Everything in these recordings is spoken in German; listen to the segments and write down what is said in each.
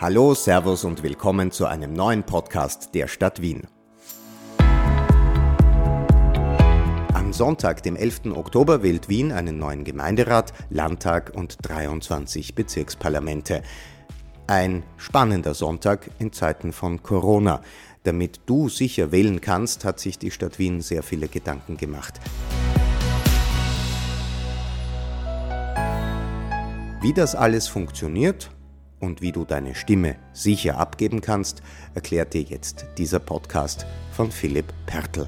Hallo, Servus und willkommen zu einem neuen Podcast der Stadt Wien. Am Sonntag, dem 11. Oktober, wählt Wien einen neuen Gemeinderat, Landtag und 23 Bezirksparlamente. Ein spannender Sonntag in Zeiten von Corona. Damit du sicher wählen kannst, hat sich die Stadt Wien sehr viele Gedanken gemacht. Wie das alles funktioniert und wie du deine Stimme sicher abgeben kannst, erklärt dir jetzt dieser Podcast von Philipp Pertl.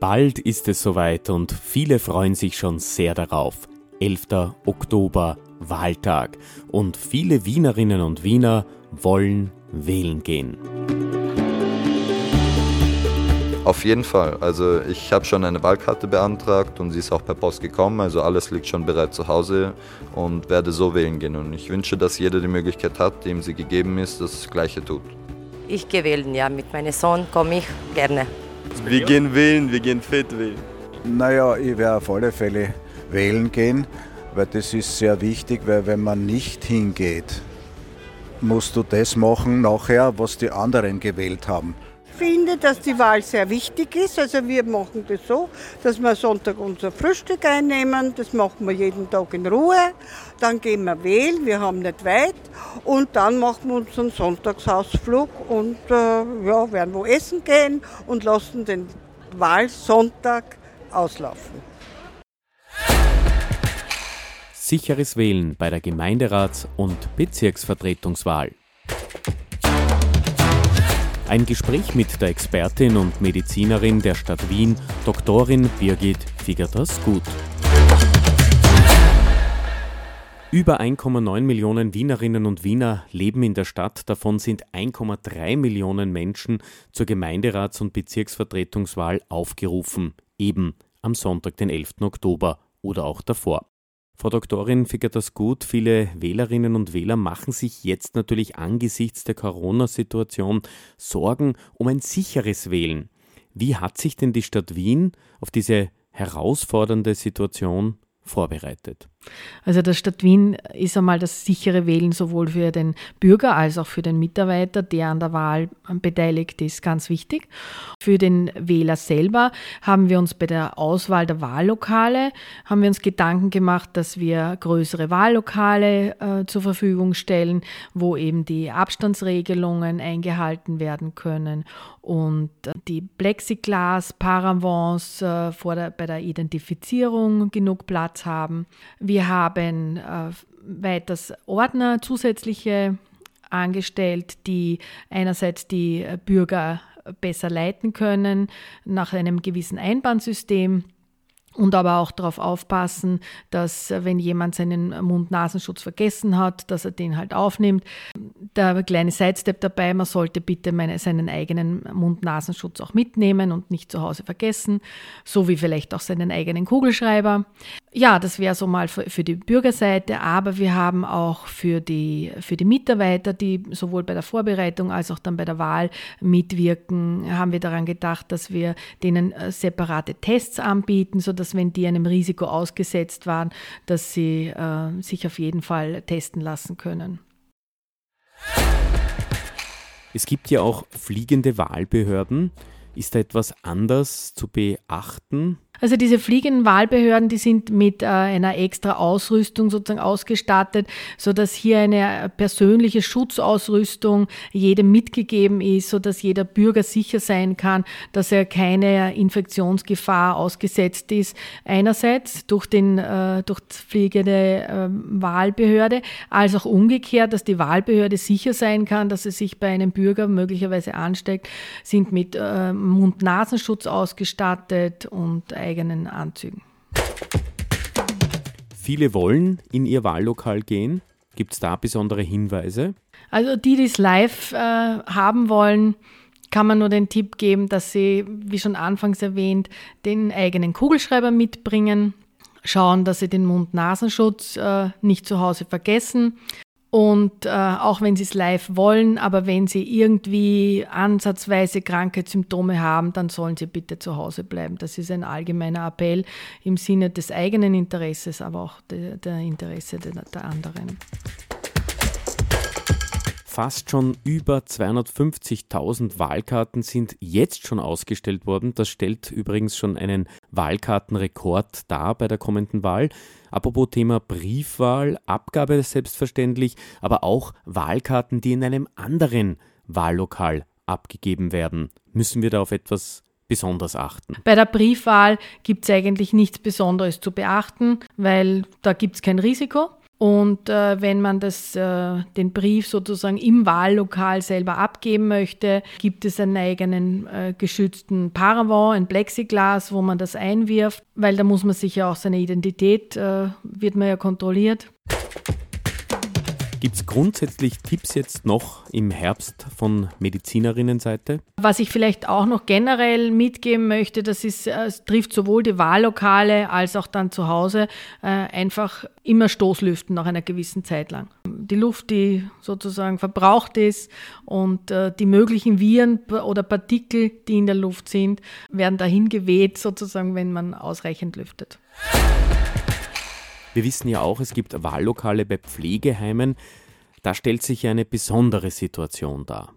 Bald ist es soweit und viele freuen sich schon sehr darauf. 11. Oktober, Wahltag. Und viele Wienerinnen und Wiener wollen wählen gehen. Auf jeden Fall. Also ich habe schon eine Wahlkarte beantragt und sie ist auch per Post gekommen. Also alles liegt schon bereit zu Hause und werde so wählen gehen. Und ich wünsche, dass jeder die Möglichkeit hat, dem sie gegeben ist, das Gleiche tut. Ich gehe wählen, ja. Mit meinem Sohn komme ich gerne. Wir gehen wählen, wir gehen fit wählen. Naja, ich werde auf alle Fälle wählen gehen, weil das ist sehr wichtig, weil wenn man nicht hingeht, musst du das machen nachher, was die anderen gewählt haben finde, dass die Wahl sehr wichtig ist. Also wir machen das so, dass wir Sonntag unser Frühstück einnehmen. Das machen wir jeden Tag in Ruhe. Dann gehen wir wählen, wir haben nicht weit. Und dann machen wir unseren Sonntagsausflug und äh, ja, werden wo essen gehen und lassen den Wahlsonntag auslaufen. Sicheres Wählen bei der Gemeinderats- und Bezirksvertretungswahl. Ein Gespräch mit der Expertin und Medizinerin der Stadt Wien, Doktorin Birgit Figerters-Gut. Über 1,9 Millionen Wienerinnen und Wiener leben in der Stadt, davon sind 1,3 Millionen Menschen zur Gemeinderats- und Bezirksvertretungswahl aufgerufen, eben am Sonntag, den 11. Oktober oder auch davor. Frau Doktorin das gut. Viele Wählerinnen und Wähler machen sich jetzt natürlich angesichts der Corona-Situation Sorgen um ein sicheres Wählen. Wie hat sich denn die Stadt Wien auf diese herausfordernde Situation vorbereitet? Also der Stadt Wien ist einmal das sichere Wählen sowohl für den Bürger als auch für den Mitarbeiter, der an der Wahl beteiligt ist, ganz wichtig. Für den Wähler selber haben wir uns bei der Auswahl der Wahllokale haben wir uns Gedanken gemacht, dass wir größere Wahllokale äh, zur Verfügung stellen, wo eben die Abstandsregelungen eingehalten werden können und äh, die Plexiglas, Paravents äh, bei der Identifizierung genug Platz haben. Wir wir haben äh, weiters Ordner zusätzliche angestellt, die einerseits die Bürger besser leiten können nach einem gewissen Einbahnsystem und aber auch darauf aufpassen, dass wenn jemand seinen Mund-Nasenschutz vergessen hat, dass er den halt aufnimmt. Der kleine Sidestep dabei, man sollte bitte meine, seinen eigenen Mund-Nasenschutz auch mitnehmen und nicht zu Hause vergessen, so wie vielleicht auch seinen eigenen Kugelschreiber. Ja, das wäre so mal für, für, die Bürgerseite, aber wir haben auch für die, für die Mitarbeiter, die sowohl bei der Vorbereitung als auch dann bei der Wahl mitwirken, haben wir daran gedacht, dass wir denen äh, separate Tests anbieten, sodass dass wenn die einem Risiko ausgesetzt waren, dass sie äh, sich auf jeden Fall testen lassen können. Es gibt ja auch fliegende Wahlbehörden. Ist da etwas anders zu beachten? Also diese fliegenden Wahlbehörden, die sind mit äh, einer extra Ausrüstung sozusagen ausgestattet, so dass hier eine persönliche Schutzausrüstung jedem mitgegeben ist, so dass jeder Bürger sicher sein kann, dass er keine Infektionsgefahr ausgesetzt ist. Einerseits durch den äh, durch die fliegende äh, Wahlbehörde, als auch umgekehrt, dass die Wahlbehörde sicher sein kann, dass es sich bei einem Bürger möglicherweise ansteckt, sind mit äh, Mund-Nasenschutz ausgestattet und eigenen Anzügen. Viele wollen in ihr Wahllokal gehen. Gibt es da besondere Hinweise? Also die, die es live äh, haben wollen, kann man nur den Tipp geben, dass sie, wie schon anfangs erwähnt, den eigenen Kugelschreiber mitbringen, schauen, dass sie den Mund-Nasenschutz äh, nicht zu Hause vergessen Und äh, auch wenn sie es live wollen, aber wenn sie irgendwie ansatzweise Krankheitssymptome haben, dann sollen sie bitte zu Hause bleiben. Das ist ein allgemeiner Appell im Sinne des eigenen Interesses, aber auch der, der Interesse der, der anderen. Fast schon über 250.000 Wahlkarten sind jetzt schon ausgestellt worden. Das stellt übrigens schon einen Wahlkartenrekord dar bei der kommenden Wahl. Apropos Thema Briefwahl, Abgabe selbstverständlich, aber auch Wahlkarten, die in einem anderen Wahllokal abgegeben werden. Müssen wir da auf etwas besonders achten? Bei der Briefwahl gibt es eigentlich nichts Besonderes zu beachten, weil da gibt es kein Risiko. Und äh, wenn man das, äh, den Brief sozusagen im Wahllokal selber abgeben möchte, gibt es einen eigenen äh, geschützten Paravent, ein Plexiglas, wo man das einwirft, weil da muss man sich ja auch seine Identität, äh, wird man ja kontrolliert. Gibt es grundsätzlich Tipps jetzt noch im Herbst von Medizinerinnenseite? Was ich vielleicht auch noch generell mitgeben möchte, das ist, äh, es trifft sowohl die Wahllokale als auch dann zu Hause, äh, einfach immer Stoßlüften nach einer gewissen Zeit lang. Die Luft, die sozusagen verbraucht ist und äh, die möglichen Viren oder Partikel, die in der Luft sind, werden dahin geweht, sozusagen, wenn man ausreichend lüftet. Wir wissen ja auch, es gibt Wahllokale bei Pflegeheimen. Da stellt sich eine besondere Situation dar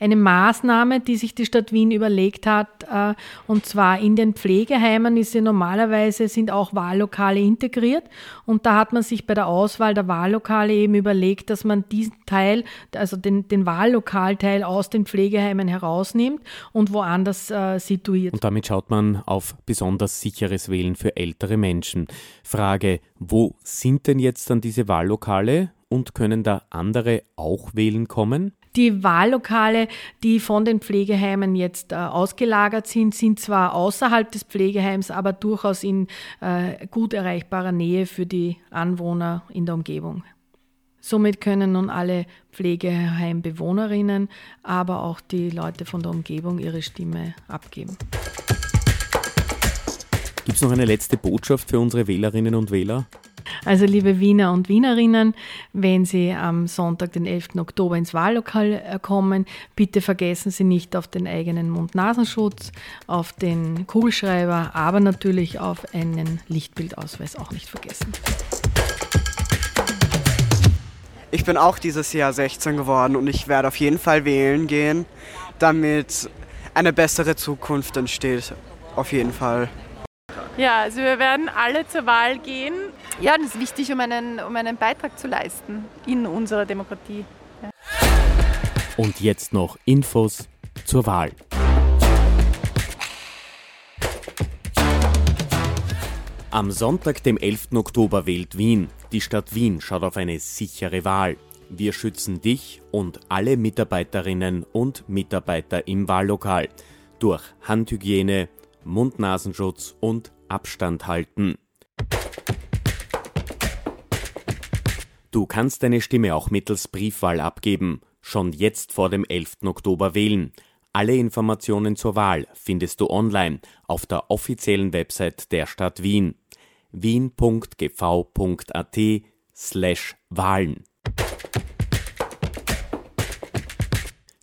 eine Maßnahme, die sich die Stadt Wien überlegt hat. Äh, und zwar in den Pflegeheimen ist ja normalerweise sind auch Wahllokale integriert. Und da hat man sich bei der Auswahl der Wahllokale eben überlegt, dass man diesen Teil, also den, den Wahllokalteil aus den Pflegeheimen herausnimmt und woanders äh, situiert. Und damit schaut man auf besonders sicheres Wählen für ältere Menschen. Frage, wo sind denn jetzt dann diese Wahllokale und können da andere auch wählen kommen? Die Wahllokale, die von den Pflegeheimen jetzt äh, ausgelagert sind, sind zwar außerhalb des Pflegeheims, aber durchaus in äh, gut erreichbarer Nähe für die Anwohner in der Umgebung. Somit können nun alle Pflegeheimbewohnerinnen, aber auch die Leute von der Umgebung ihre Stimme abgeben. Gibt es noch eine letzte Botschaft für unsere Wählerinnen und Wähler? Also liebe Wiener und Wienerinnen, wenn Sie am Sonntag, den 11. Oktober ins Wahllokal äh, kommen, bitte vergessen Sie nicht auf den eigenen Mund-Nasenschutz, auf den Kugelschreiber, aber natürlich auf einen Lichtbildausweis auch nicht vergessen. Ich bin auch dieses Jahr 16 geworden und ich werde auf jeden Fall wählen gehen, damit eine bessere Zukunft entsteht. Auf jeden Fall. Ja, also wir werden alle zur Wahl gehen. Ja, das ist wichtig, um einen, um einen Beitrag zu leisten in unserer Demokratie. Ja. Und jetzt noch Infos zur Wahl. Am Sonntag, dem 11. Oktober, wählt Wien. Die Stadt Wien schaut auf eine sichere Wahl. Wir schützen dich und alle Mitarbeiterinnen und Mitarbeiter im Wahllokal durch Handhygiene, Mund-Nasenschutz und Abstand halten. Du kannst deine Stimme auch mittels Briefwahl abgeben. Schon jetzt vor dem 11. Oktober wählen. Alle Informationen zur Wahl findest du online auf der offiziellen Website der Stadt Wien wien.gv.at slash Wahlen.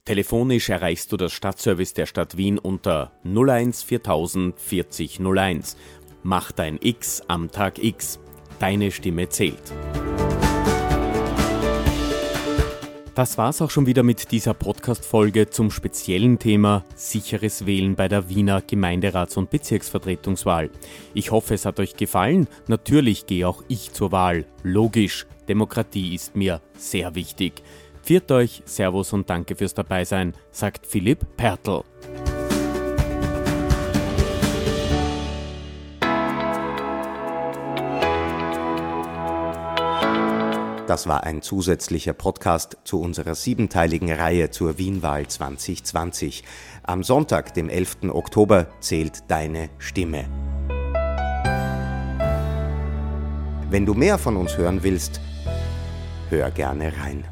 Telefonisch erreichst du das Stadtservice der Stadt Wien unter 01 4000 40 01. Mach dein X am Tag X. Deine Stimme zählt. Das war's auch schon wieder mit dieser Podcast-Folge zum speziellen Thema sicheres Wählen bei der Wiener Gemeinderats- und Bezirksvertretungswahl. Ich hoffe, es hat euch gefallen. Natürlich gehe auch ich zur Wahl. Logisch. Demokratie ist mir sehr wichtig. Viert euch, Servus und danke fürs Dabeisein, sagt Philipp Pertl. Das war ein zusätzlicher Podcast zu unserer siebenteiligen Reihe zur Wienwahl 2020. Am Sonntag, dem 11. Oktober, zählt deine Stimme. Wenn du mehr von uns hören willst, hör gerne rein.